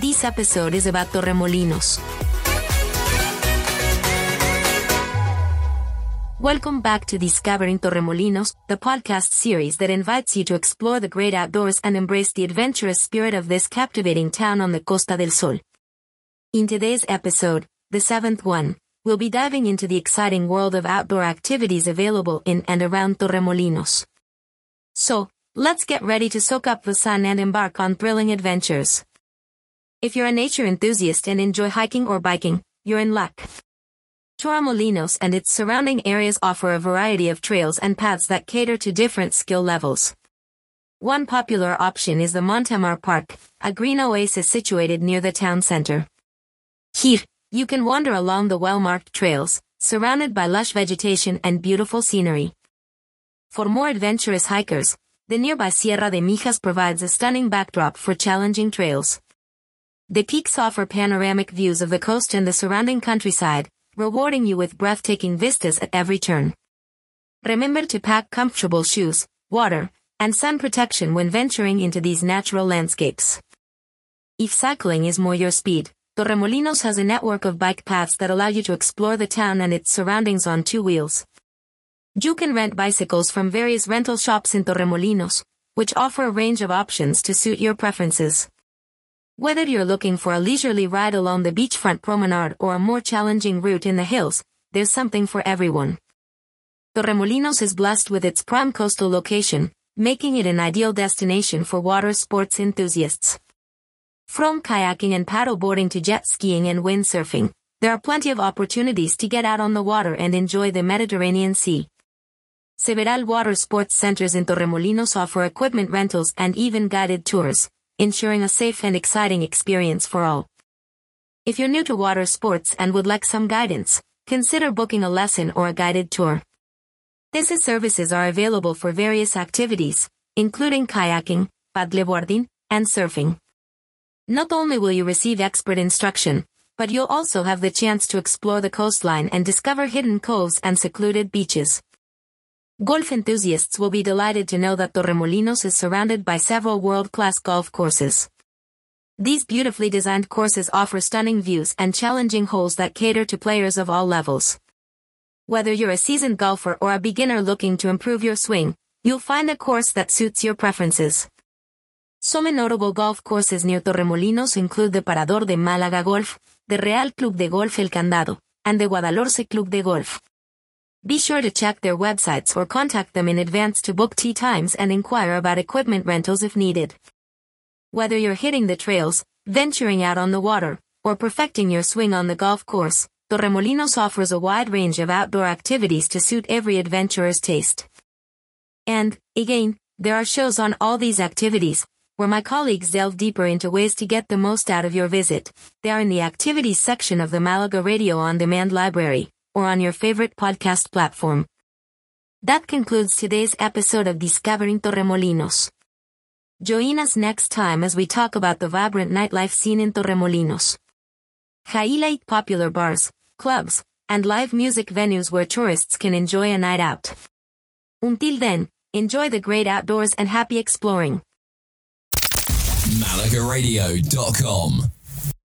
This episode is about Torremolinos. Welcome back to Discovering Torremolinos, the podcast series that invites you to explore the great outdoors and embrace the adventurous spirit of this captivating town on the Costa del Sol. In today's episode, the seventh one, we'll be diving into the exciting world of outdoor activities available in and around Torremolinos. So, let's get ready to soak up the sun and embark on thrilling adventures. If you're a nature enthusiast and enjoy hiking or biking, you're in luck. Torremolinos and its surrounding areas offer a variety of trails and paths that cater to different skill levels. One popular option is the Montemar Park, a green oasis situated near the town center. Here, you can wander along the well-marked trails, surrounded by lush vegetation and beautiful scenery. For more adventurous hikers, the nearby Sierra de Mijas provides a stunning backdrop for challenging trails. The peaks offer panoramic views of the coast and the surrounding countryside, rewarding you with breathtaking vistas at every turn. Remember to pack comfortable shoes, water, and sun protection when venturing into these natural landscapes. If cycling is more your speed, Torremolinos has a network of bike paths that allow you to explore the town and its surroundings on two wheels. You can rent bicycles from various rental shops in Torremolinos, which offer a range of options to suit your preferences. Whether you're looking for a leisurely ride along the beachfront promenade or a more challenging route in the hills, there's something for everyone. Torremolinos is blessed with its prime coastal location, making it an ideal destination for water sports enthusiasts. From kayaking and paddleboarding to jet skiing and windsurfing, there are plenty of opportunities to get out on the water and enjoy the Mediterranean Sea. Several water sports centers in Torremolinos offer equipment rentals and even guided tours, ensuring a safe and exciting experience for all. If you're new to water sports and would like some guidance, consider booking a lesson or a guided tour. These services are available for various activities, including kayaking, paddleboarding, and surfing. Not only will you receive expert instruction, but you'll also have the chance to explore the coastline and discover hidden coves and secluded beaches. Golf enthusiasts will be delighted to know that Torremolinos is surrounded by several world-class golf courses. These beautifully designed courses offer stunning views and challenging holes that cater to players of all levels. Whether you're a seasoned golfer or a beginner looking to improve your swing, you'll find a course that suits your preferences. Some notable golf courses near Torremolinos include the Parador de Málaga Golf, the Real Club de Golf El Candado, and the Guadalhorce Club de Golf. Be sure to check their websites or contact them in advance to book tee times and inquire about equipment rentals if needed. Whether you're hitting the trails, venturing out on the water, or perfecting your swing on the golf course, Torremolinos offers a wide range of outdoor activities to suit every adventurer's taste. And, again, there are shows on all these activities, where my colleagues delve deeper into ways to get the most out of your visit. They are in the activities section of the Malaga Radio On Demand Library, or on your favorite podcast platform. That concludes today's episode of Discovering Torremolinos. Join us next time as we talk about the vibrant nightlife scene in Torremolinos. Highlight popular bars, clubs, and live music venues where tourists can enjoy a night out. Until then, enjoy the great outdoors and happy exploring. MalagaRadio.com.